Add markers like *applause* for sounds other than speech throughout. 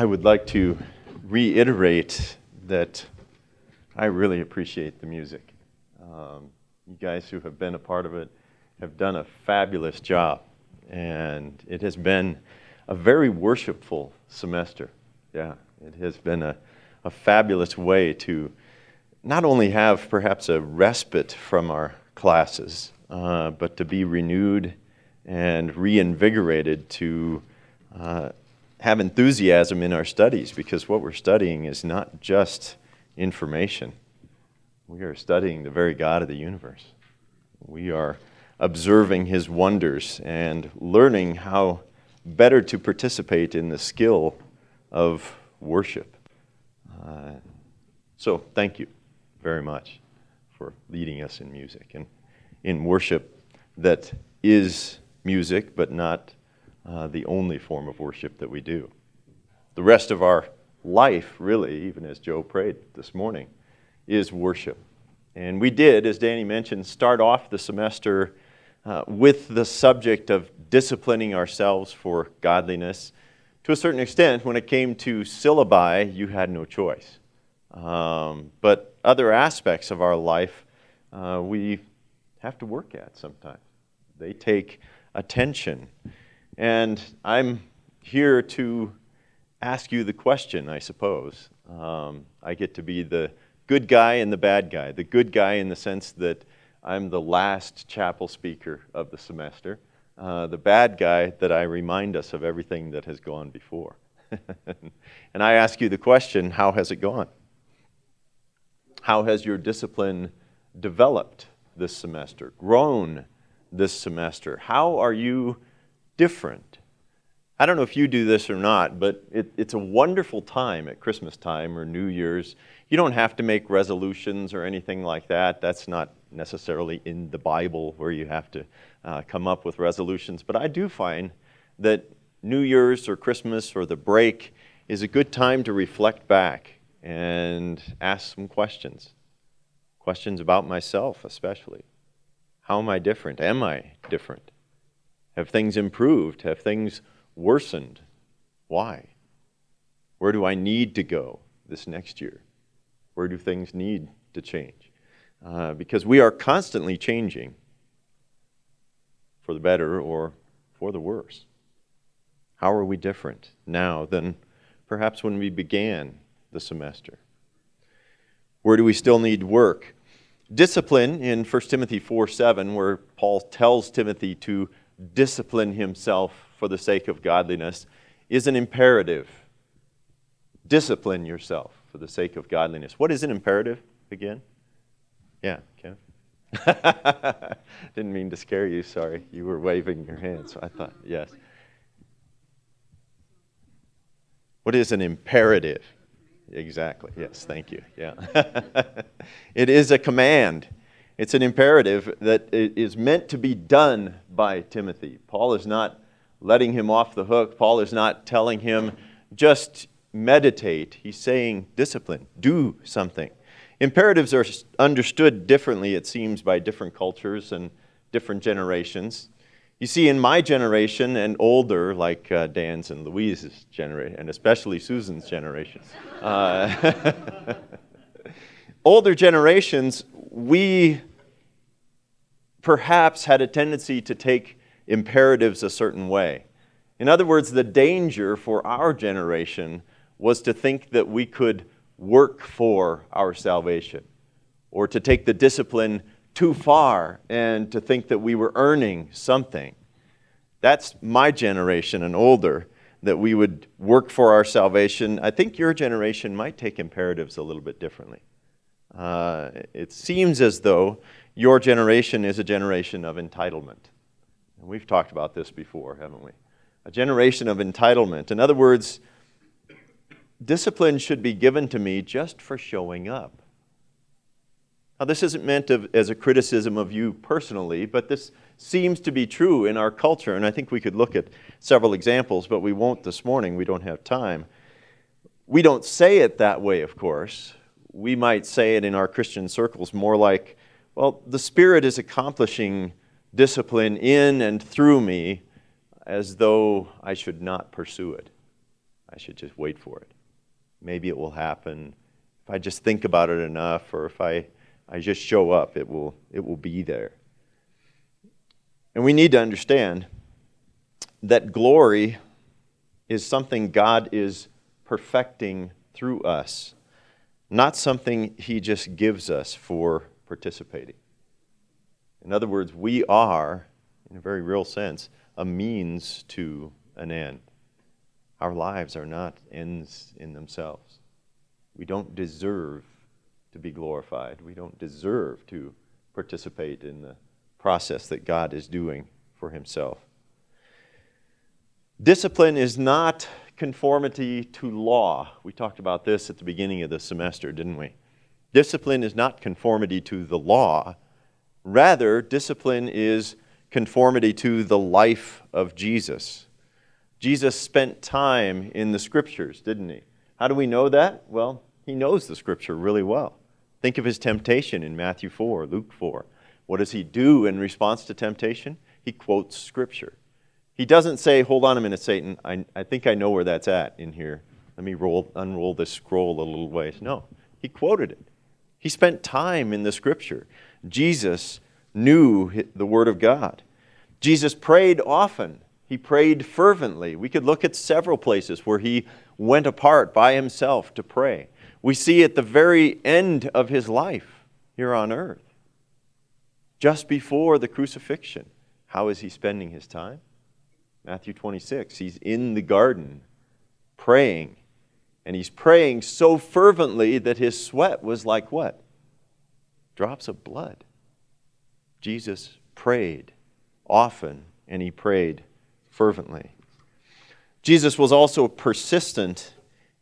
I would like to reiterate that I really appreciate the music. Um, you guys who have been a part of it have done a fabulous job, and it has been a very worshipful semester. Yeah, it has been a, a fabulous way to not only have perhaps a respite from our classes, uh, but to be renewed and reinvigorated to uh, have enthusiasm in our studies because what we're studying is not just information. We are studying the very God of the universe. We are observing his wonders and learning how better to participate in the skill of worship. Uh, so, thank you very much for leading us in music and in worship that is music, but not uh, the only form of worship that we do. The rest of our life, really, even as Joe prayed this morning, is worship. And we did, as Danny mentioned, start off the semester uh, with the subject of disciplining ourselves for godliness. To a certain extent, when it came to syllabi, you had no choice. Um, but other aspects of our life, uh, we have to work at sometimes. They take attention. And I'm here to ask you the question, I suppose. Um, I get to be the good guy and the bad guy. The good guy in the sense that I'm the last chapel speaker of the semester. Uh, the bad guy that I remind us of everything that has gone before. *laughs* and I ask you the question how has it gone? How has your discipline developed this semester, grown this semester? How are you different? I don't know if you do this or not, but it, it's a wonderful time at Christmas time or New Year's. You don't have to make resolutions or anything like that. That's not necessarily in the Bible where you have to uh, come up with resolutions. But I do find that New Year's or Christmas or the break is a good time to reflect back and ask some questions. Questions about myself, especially. How am I different? Am I different? Have things improved? Have things worsened? Why? Where do I need to go this next year? Where do things need to change? Uh, because we are constantly changing for the better or for the worse. How are we different now than perhaps when we began the semester? Where do we still need work? Discipline in 1 Timothy 4 7, where Paul tells Timothy to discipline himself for the sake of godliness, is an imperative. Discipline yourself for the sake of godliness. What is an imperative again? Yeah, Ken? *laughs* Didn't mean to scare you, sorry. You were waving your hand, So I thought, yes. What is an imperative? Exactly. Yes, thank you. Yeah. *laughs* it is a command. It's an imperative that is meant to be done by Timothy. Paul is not letting him off the hook. Paul is not telling him just meditate. He's saying discipline, do something. Imperatives are understood differently, it seems, by different cultures and different generations. You see, in my generation and older, like uh, Dan's and Louise's generation, and especially Susan's generation, uh, *laughs* older generations, we perhaps had a tendency to take imperatives a certain way. In other words, the danger for our generation was to think that we could work for our salvation or to take the discipline too far and to think that we were earning something. That's my generation and older, that we would work for our salvation. I think your generation might take imperatives a little bit differently. Uh, it seems as though your generation is a generation of entitlement. And we've talked about this before, haven't we? A generation of entitlement. In other words, discipline should be given to me just for showing up. Now, this isn't meant as a criticism of you personally, but this seems to be true in our culture. And I think we could look at several examples, but we won't this morning. We don't have time. We don't say it that way, of course. We might say it in our Christian circles more like, well, the Spirit is accomplishing discipline in and through me as though I should not pursue it. I should just wait for it. Maybe it will happen. If I just think about it enough, or if I, I just show up, it will, it will be there. And we need to understand that glory is something God is perfecting through us, not something He just gives us for participating. In other words, we are, in a very real sense, a means to an end. Our lives are not ends in themselves. We don't deserve to be glorified. We don't deserve to participate in the process that God is doing for Himself. Discipline is not conformity to law. We talked about this at the beginning of the semester, didn't we? Discipline is not conformity to the law. Rather, discipline is conformity to the life of Jesus. Jesus spent time in the scriptures, didn't he? How do we know that? Well, he knows the scripture really well. Think of his temptation in Matthew 4, Luke 4. What does he do in response to temptation? He quotes scripture. He doesn't say, Hold on a minute, Satan. I, I think I know where that's at in here. Let me roll, unroll this scroll a little ways. No, he quoted it. He spent time in the scripture. Jesus knew the Word of God. Jesus prayed often. He prayed fervently. We could look at several places where he went apart by himself to pray. We see at the very end of his life here on earth, just before the crucifixion, how is he spending his time? Matthew 26. He's in the garden praying. And he's praying so fervently that his sweat was like what? Drops of blood. Jesus prayed often and he prayed fervently. Jesus was also persistent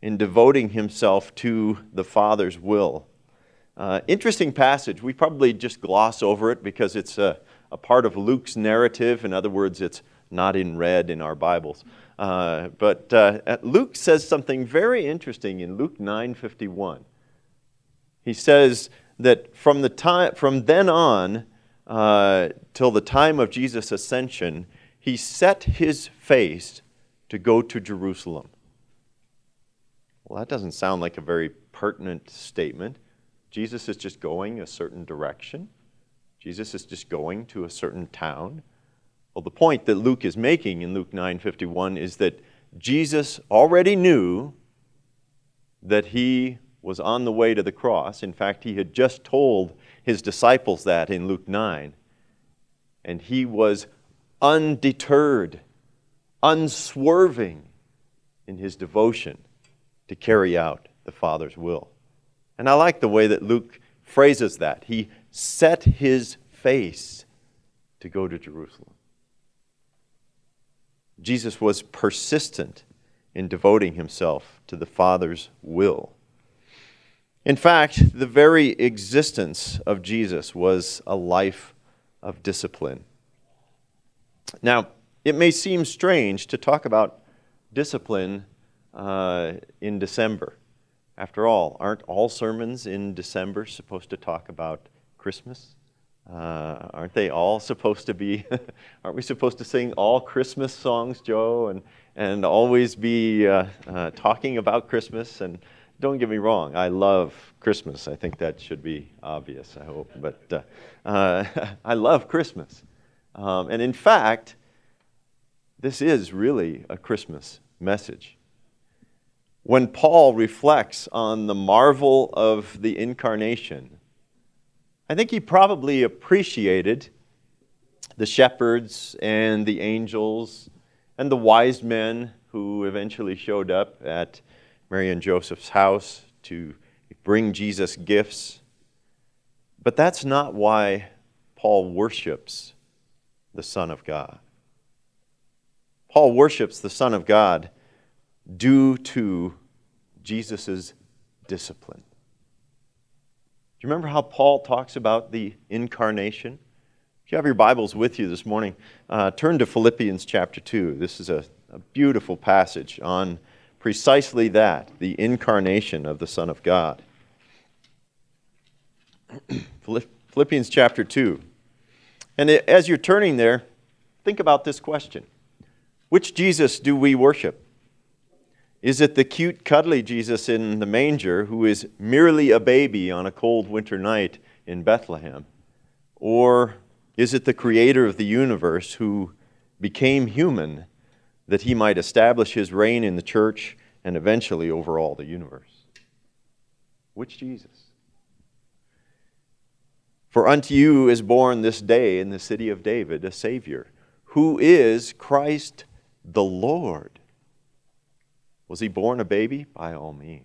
in devoting himself to the Father's will. Uh, interesting passage. We probably just gloss over it because it's a, a part of Luke's narrative. In other words, it's not in red in our Bibles. Uh, but uh, Luke says something very interesting in Luke 9:51. He says that from the time from then on uh, till the time of Jesus' ascension, he set his face to go to Jerusalem. Well, that doesn't sound like a very pertinent statement. Jesus is just going a certain direction. Jesus is just going to a certain town. Well, the point that Luke is making in Luke 9:51 is that Jesus already knew that he was on the way to the cross. In fact, he had just told his disciples that in Luke 9. And he was undeterred, unswerving in his devotion to carry out the Father's will. And I like the way that Luke phrases that. He set his face to go to Jerusalem. Jesus was persistent in devoting himself to the Father's will. In fact, the very existence of Jesus was a life of discipline. Now, it may seem strange to talk about discipline uh, in December. After all, aren't all sermons in December supposed to talk about Christmas? Uh, aren't they all supposed to be, *laughs* aren't we supposed to sing all Christmas songs, Joe, and, and always be uh, uh, talking about Christmas? And don't get me wrong, I love Christmas. I think that should be obvious, I hope. But uh, *laughs* I love Christmas. Um, and in fact, this is really a Christmas message. When Paul reflects on the marvel of the incarnation, I think he probably appreciated the shepherds and the angels and the wise men who eventually showed up at Mary and Joseph's house to bring Jesus gifts. But that's not why Paul worships the Son of God. Paul worships the Son of God due to Jesus' discipline. Do you remember how Paul talks about the incarnation? If you have your Bibles with you this morning, uh, turn to Philippians chapter 2. This is a, a beautiful passage on precisely that the incarnation of the Son of God. *clears throat* Philippians chapter 2. And as you're turning there, think about this question Which Jesus do we worship? Is it the cute, cuddly Jesus in the manger who is merely a baby on a cold winter night in Bethlehem? Or is it the creator of the universe who became human that he might establish his reign in the church and eventually over all the universe? Which Jesus? For unto you is born this day in the city of David a Savior, who is Christ the Lord. Was he born a baby? By all means.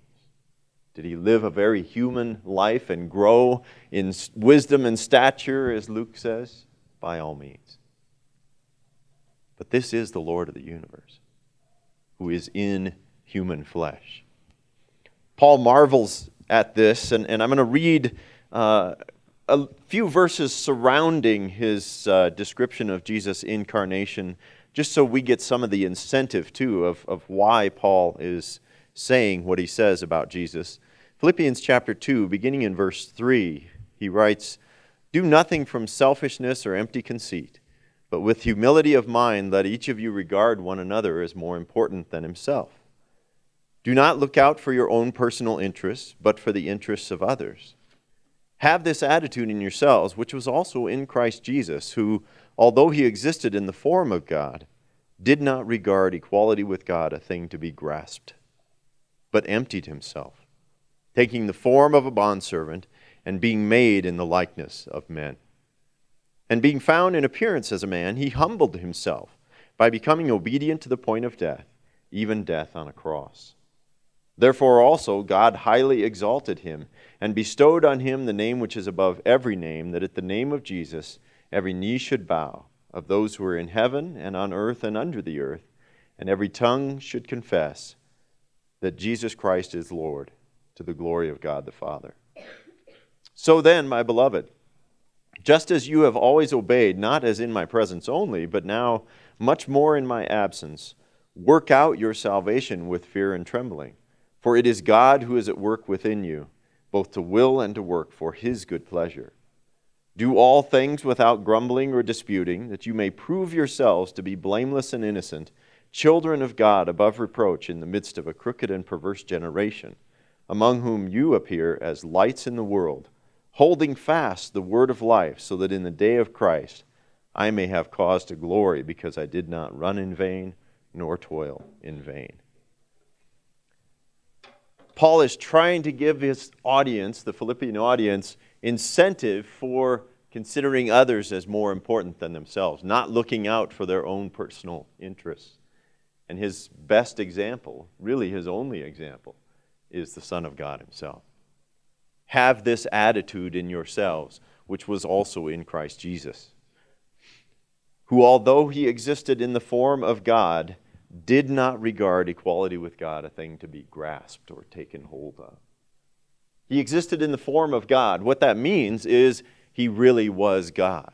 Did he live a very human life and grow in wisdom and stature, as Luke says? By all means. But this is the Lord of the universe, who is in human flesh. Paul marvels at this, and, and I'm going to read uh, a few verses surrounding his uh, description of Jesus' incarnation, just so we get some of the incentive, too, of, of why Paul is saying what he says about Jesus. Philippians chapter 2, beginning in verse 3, he writes, Do nothing from selfishness or empty conceit, but with humility of mind let each of you regard one another as more important than himself. Do not look out for your own personal interests, but for the interests of others. Have this attitude in yourselves, which was also in Christ Jesus, who, although he existed in the form of God, did not regard equality with God a thing to be grasped, but emptied himself, taking the form of a bondservant and being made in the likeness of men. And being found in appearance as a man, he humbled himself by becoming obedient to the point of death, even death on a cross. Therefore also God highly exalted him and bestowed on him the name which is above every name, that at the name of Jesus every knee should bow, of those who are in heaven and on earth and under the earth, and every tongue should confess that Jesus Christ is Lord, to the glory of God the Father. So then, my beloved, just as you have always obeyed, not as in my presence only, but now much more in my absence, work out your salvation with fear and trembling. For it is God who is at work within you, both to will and to work for his good pleasure. Do all things without grumbling or disputing, that you may prove yourselves to be blameless and innocent, children of God above reproach in the midst of a crooked and perverse generation, among whom you appear as lights in the world, holding fast the word of life, so that in the day of Christ I may have cause to glory, because I did not run in vain nor toil in vain. Paul is trying to give his audience, the Philippian audience, incentive for considering others as more important than themselves, not looking out for their own personal interests. And his best example, really his only example, is the Son of God himself. Have this attitude in yourselves, which was also in Christ Jesus, who, although he existed in the form of God, did not regard equality with God a thing to be grasped or taken hold of. He existed in the form of God. What that means is he really was God.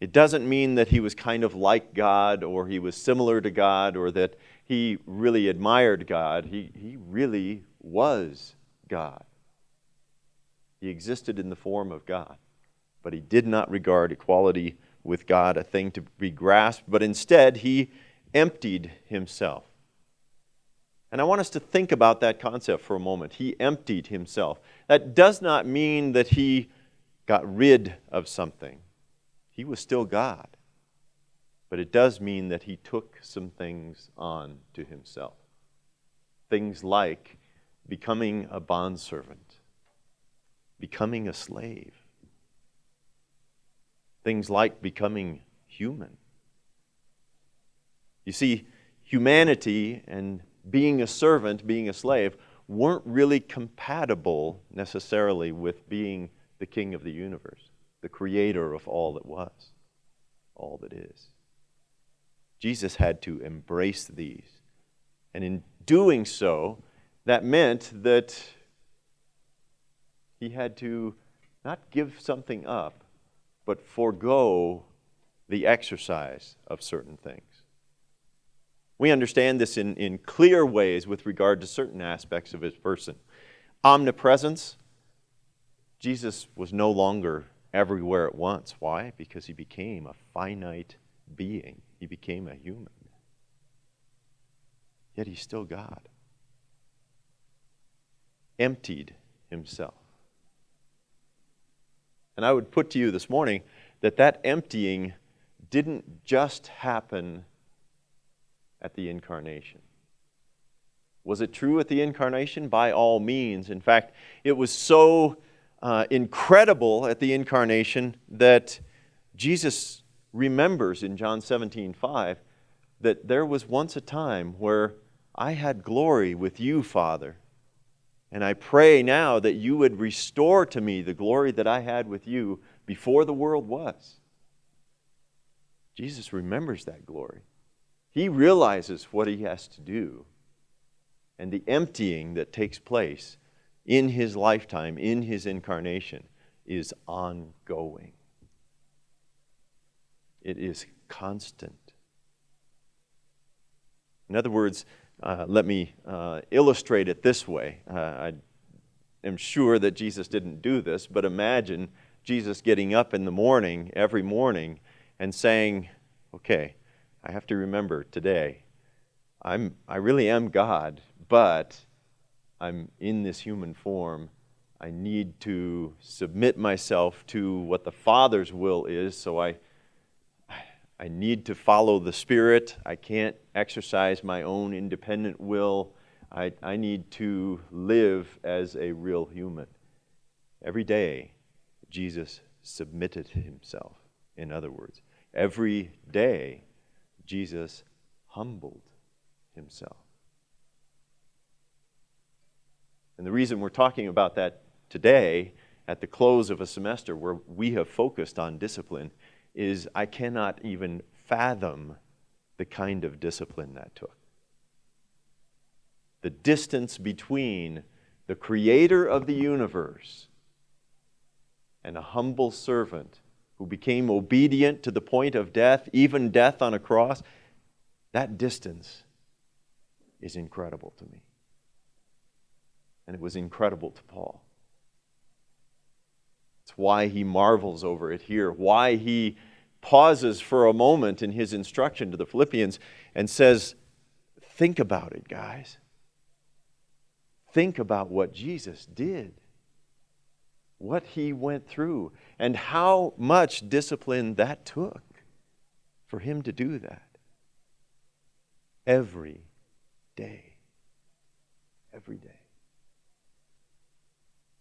It doesn't mean that he was kind of like God or he was similar to God or that he really admired God. He, he really was God. He existed in the form of God, but he did not regard equality with God a thing to be grasped, but instead he emptied himself. And I want us to think about that concept for a moment. He emptied himself. That does not mean that he got rid of something, he was still God. But it does mean that he took some things on to himself. Things like becoming a bondservant, becoming a slave, things like becoming human you see, humanity and being a servant, being a slave, weren't really compatible necessarily with being the king of the universe, the creator of all that was, all that is. Jesus had to embrace these. And in doing so, that meant that he had to not give something up, but forego the exercise of certain things. We understand this in, in clear ways with regard to certain aspects of his person. Omnipresence, Jesus was no longer everywhere at once. Why? Because he became a finite being, he became a human. Yet he's still God. emptied himself. And I would put to you this morning that that emptying didn't just happen at the incarnation. Was it true at the incarnation? By all means. In fact, it was so uh, incredible at the incarnation that Jesus remembers in John 17 5 that there was once a time where I had glory with you, Father. And I pray now that you would restore to me the glory that I had with you before the world was. Jesus remembers that glory. He realizes what he has to do and the emptying that takes place in his lifetime, in his incarnation, is ongoing. It is constant. In other words, uh, let me uh, illustrate it this way. Uh, I am sure that Jesus didn't do this, but imagine Jesus getting up in the morning, every morning, and saying, Okay, I have to remember today, I'm, I really am God, but I'm in this human form. I need to submit myself to what the Father's will is, so I, I need to follow the Spirit. I can't exercise my own independent will. I, I need to live as a real human. Every day, Jesus submitted himself, in other words. Every day, Jesus humbled himself. And the reason we're talking about that today, at the close of a semester where we have focused on discipline, is I cannot even fathom the kind of discipline that took. The distance between the creator of the universe and a humble servant who became obedient to the point of death, even death on a cross, that distance is incredible to me and it was incredible to Paul. It's why he marvels over it here, why he pauses for a moment in his instruction to the Philippians and says, Think about it, guys. Think about what Jesus did, what he went through, and how much discipline that took for him to do that. Every day. Every day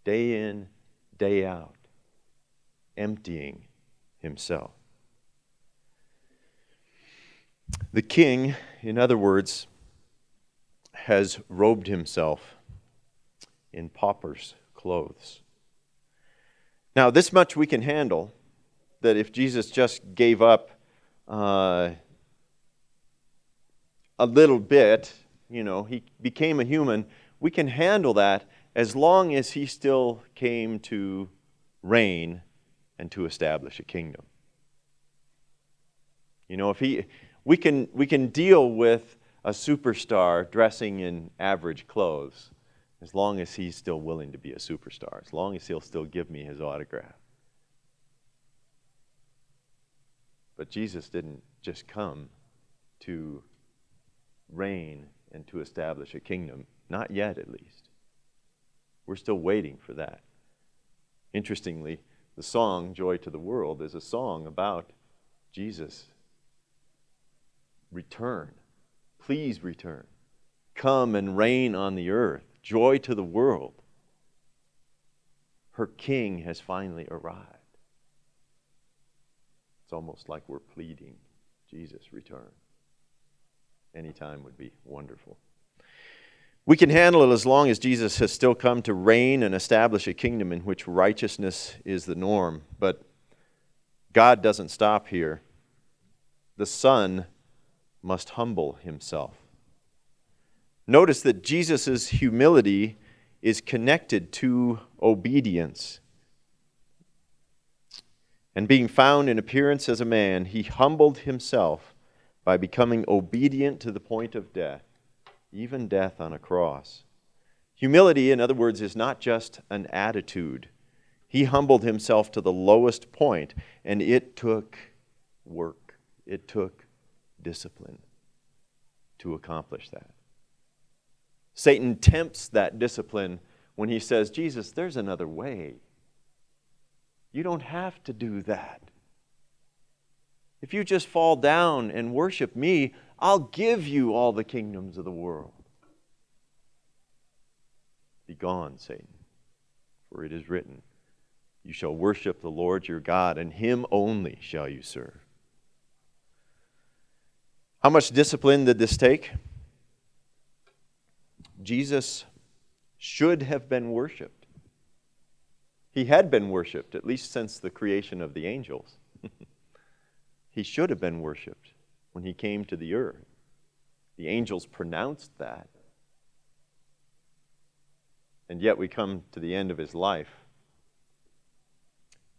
day in, day out, emptying himself. The king, in other words, has robed himself in pauper's clothes. Now, this much we can handle that if Jesus just gave up uh, a little bit, you know, he became a human, we can handle that as long as he still came to reign and to establish a kingdom. You know, if he, we can, we can deal with a superstar dressing in average clothes as long as he's still willing to be a superstar, as long as he'll still give me his autograph. But Jesus didn't just come to reign and to establish a kingdom, not yet at least. We're still waiting for that. Interestingly, the song Joy to the World is a song about Jesus. Return. Please return. Come and reign on the earth. Joy to the world. Her king has finally arrived. It's almost like we're pleading, Jesus, return. Anytime would be wonderful. We can handle it as long as Jesus has still come to reign and establish a kingdom in which righteousness is the norm. But God doesn't stop here. The Son must humble himself. Notice that Jesus' humility is connected to obedience. And being found in appearance as a man, he humbled himself by becoming obedient to the point of death even death on a cross. Humility, in other words, is not just an attitude. He humbled himself to the lowest point, and it took work, it took discipline to accomplish that. Satan tempts that discipline when he says, Jesus, there's another way. You don't have to do that. If you just fall down and worship me, I'll give you all the kingdoms of the world. Be gone, Satan, for it is written, You shall worship the Lord your God, and him only shall you serve. How much discipline did this take? Jesus should have been worshiped. He had been worshiped, at least since the creation of the angels. *laughs* he should have been worshiped when he came to the earth. The angels pronounced that. And yet we come to the end of his life,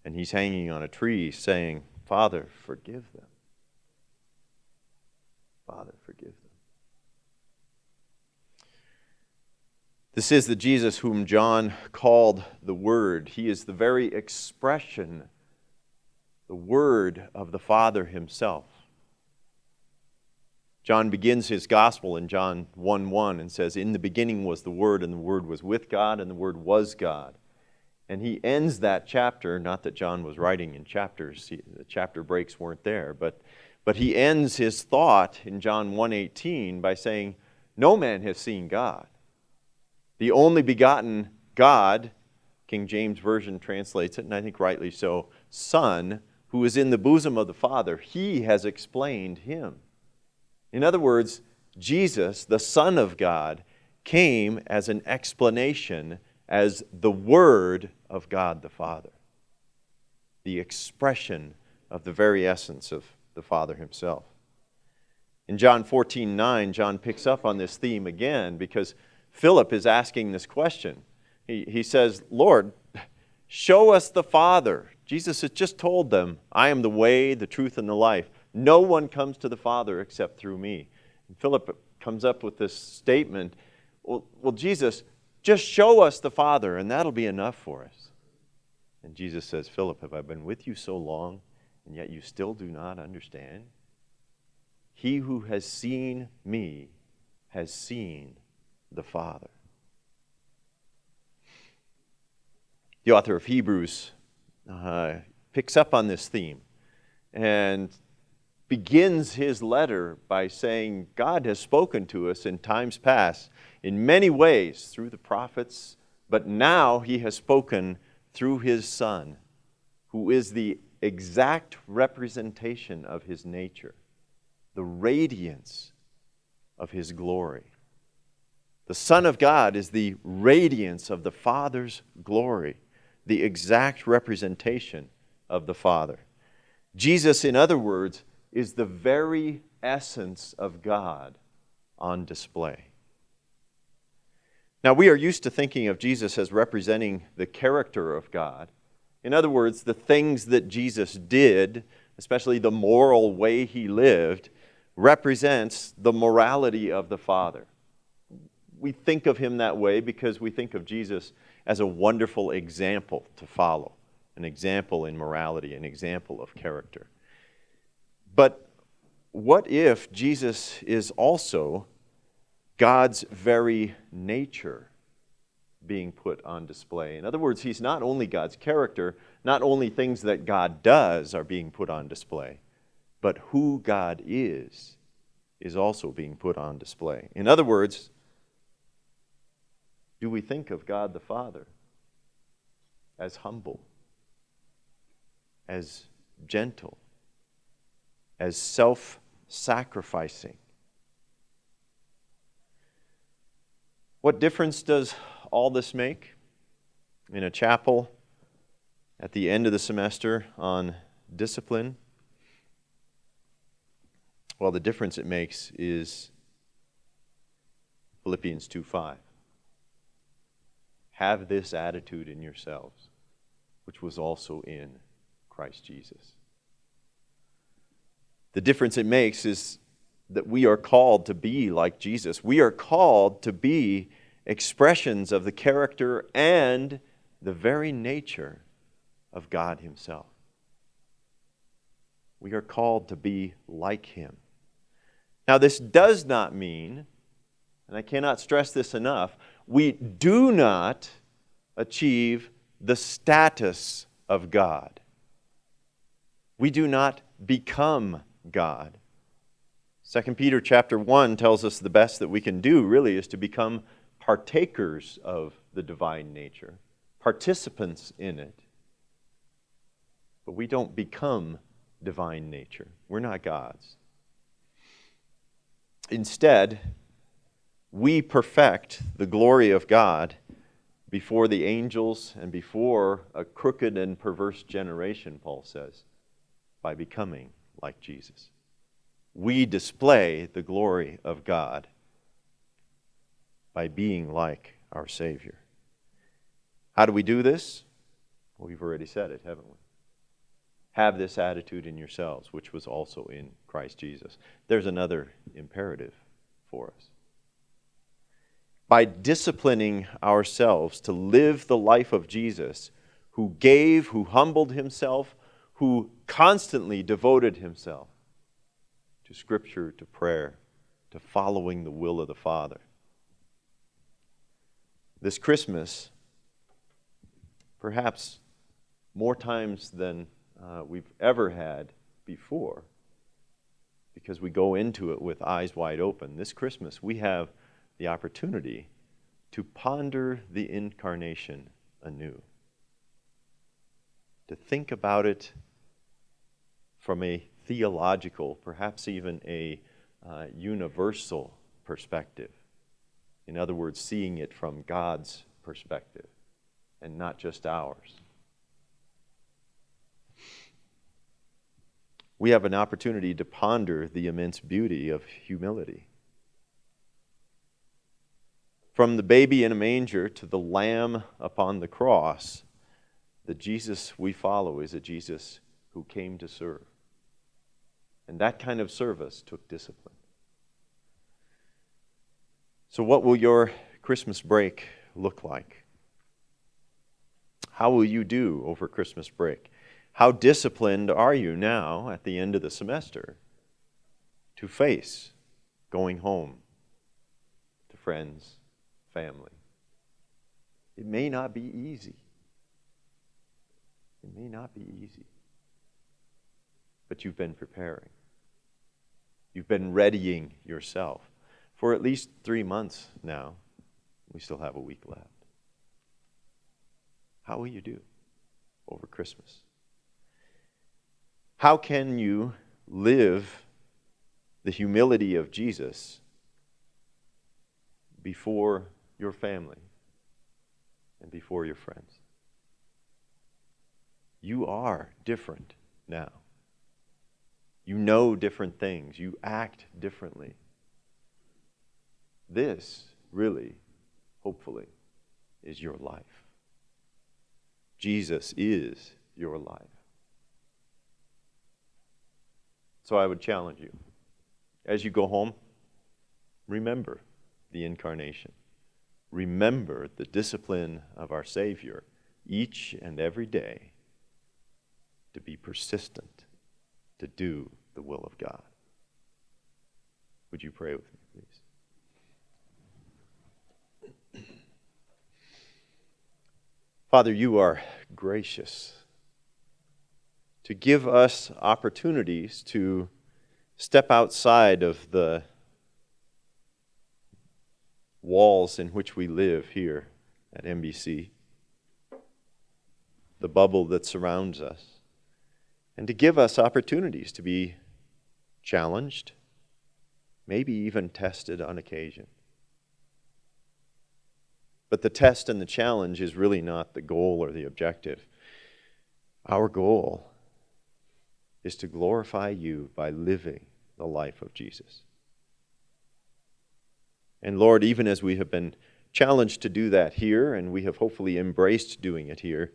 and he's hanging on a tree saying, Father, forgive them. Father, forgive them. This is the Jesus whom John called the Word. He is the very expression, the Word of the Father Himself. John begins his gospel in John 1 1 and says, In the beginning was the Word, and the Word was with God, and the Word was God. And he ends that chapter, not that John was writing in chapters, the chapter breaks weren't there, but, but he ends his thought in John 1:18 by saying, No man has seen God the only begotten God, King James Version translates it, and I think rightly so, Son, who is in the bosom of the Father, he has explained him. In other words, Jesus, the Son of God, came as an explanation, as the Word of God the Father, the expression of the very essence of the Father himself. In John 14 9, John picks up on this theme again because Philip is asking this question. He, he says, Lord, show us the Father. Jesus has just told them, I am the way, the truth, and the life. No one comes to the Father except through me. And Philip comes up with this statement well, well, Jesus, just show us the Father, and that'll be enough for us. And Jesus says, Philip, have I been with you so long, and yet you still do not understand? He who has seen me has seen the Father. The author of Hebrews uh, picks up on this theme and begins his letter by saying, God has spoken to us in times past in many ways through the prophets, but now he has spoken through his Son, who is the exact representation of his nature, the radiance of his glory. The Son of God is the radiance of the Father's glory, the exact representation of the Father. Jesus, in other words, is the very essence of God on display. Now, we are used to thinking of Jesus as representing the character of God. In other words, the things that Jesus did, especially the moral way he lived, represents the morality of the Father we think of him that way because we think of Jesus as a wonderful example to follow, an example in morality, an example of character. But what if Jesus is also God's very nature being put on display? In other words, he's not only God's character, not only things that God does are being put on display, but who God is is also being put on display. In other words, do we think of God the Father as humble, as gentle, as self sacrificing? What difference does all this make in a chapel at the end of the semester on discipline? Well, the difference it makes is Philippians 2 5. Have this attitude in yourselves, which was also in Christ Jesus. The difference it makes is that we are called to be like Jesus. We are called to be expressions of the character and the very nature of God Himself. We are called to be like Him. Now, this does not mean, and I cannot stress this enough, we do not achieve the status of God. We do not become God. 2 Peter chapter 1 tells us the best that we can do really is to become partakers of the divine nature, participants in it. But we don't become divine nature. We're not gods. Instead, we perfect the glory of God before the angels and before a crooked and perverse generation, Paul says, by becoming like Jesus. We display the glory of God by being like our Savior. How do we do this? Well, we've already said it, haven't we? Have this attitude in yourselves, which was also in Christ Jesus. There's another imperative for us. By disciplining ourselves to live the life of Jesus, who gave, who humbled himself, who constantly devoted himself to Scripture, to prayer, to following the will of the Father. This Christmas, perhaps more times than uh, we've ever had before, because we go into it with eyes wide open. This Christmas, we have the opportunity to ponder the incarnation anew, to think about it from a theological, perhaps even a uh, universal perspective. In other words, seeing it from God's perspective and not just ours. we have an opportunity to ponder the immense beauty of humility. From the baby in a manger to the lamb upon the cross, the Jesus we follow is a Jesus who came to serve. And that kind of service took discipline. So, what will your Christmas break look like? How will you do over Christmas break? How disciplined are you now at the end of the semester to face going home to friends, family? It may not be easy. It may not be easy. But you've been preparing. You've been readying yourself for at least three months now. We still have a week left. How will you do over Christmas? How can you live the humility of Jesus before your family and before your friends? You are different now. You know different things. You act differently. This, really, hopefully, is your life. Jesus is your life. So I would challenge you. As you go home, remember the incarnation. Remember the discipline of our Savior each and every day to be persistent, to do the will of God. Would you pray with me, please? Father, you are gracious to give us opportunities to step outside of the walls in which we live here at NBC, the bubble that surrounds us, and to give us opportunities to be challenged, maybe even tested on occasion. But the test and the challenge is really not the goal or the objective. Our goal is to glorify you by living the life of Jesus. And Lord, even as we have been challenged to do that here, and we have hopefully embraced doing it here,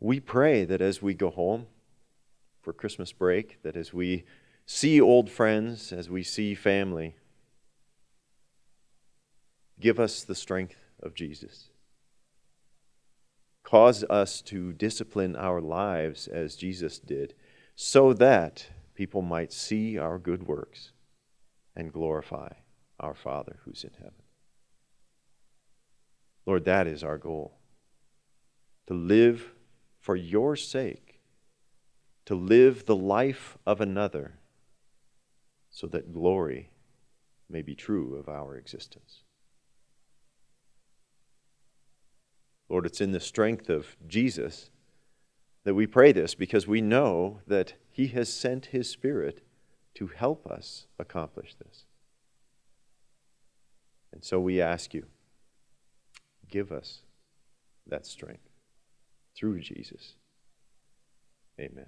we pray that as we go home for Christmas break, that as we see old friends, as we see family, give us the strength of Jesus. Cause us to discipline our lives as Jesus did so that people might see our good works and glorify our Father who's in heaven. Lord, that is our goal. to live for your sake, to live the life of another, so that glory may be true of our existence. Lord, it's in the strength of Jesus that we pray this because we know that He has sent His Spirit to help us accomplish this. And so we ask you, give us that strength through Jesus. Amen.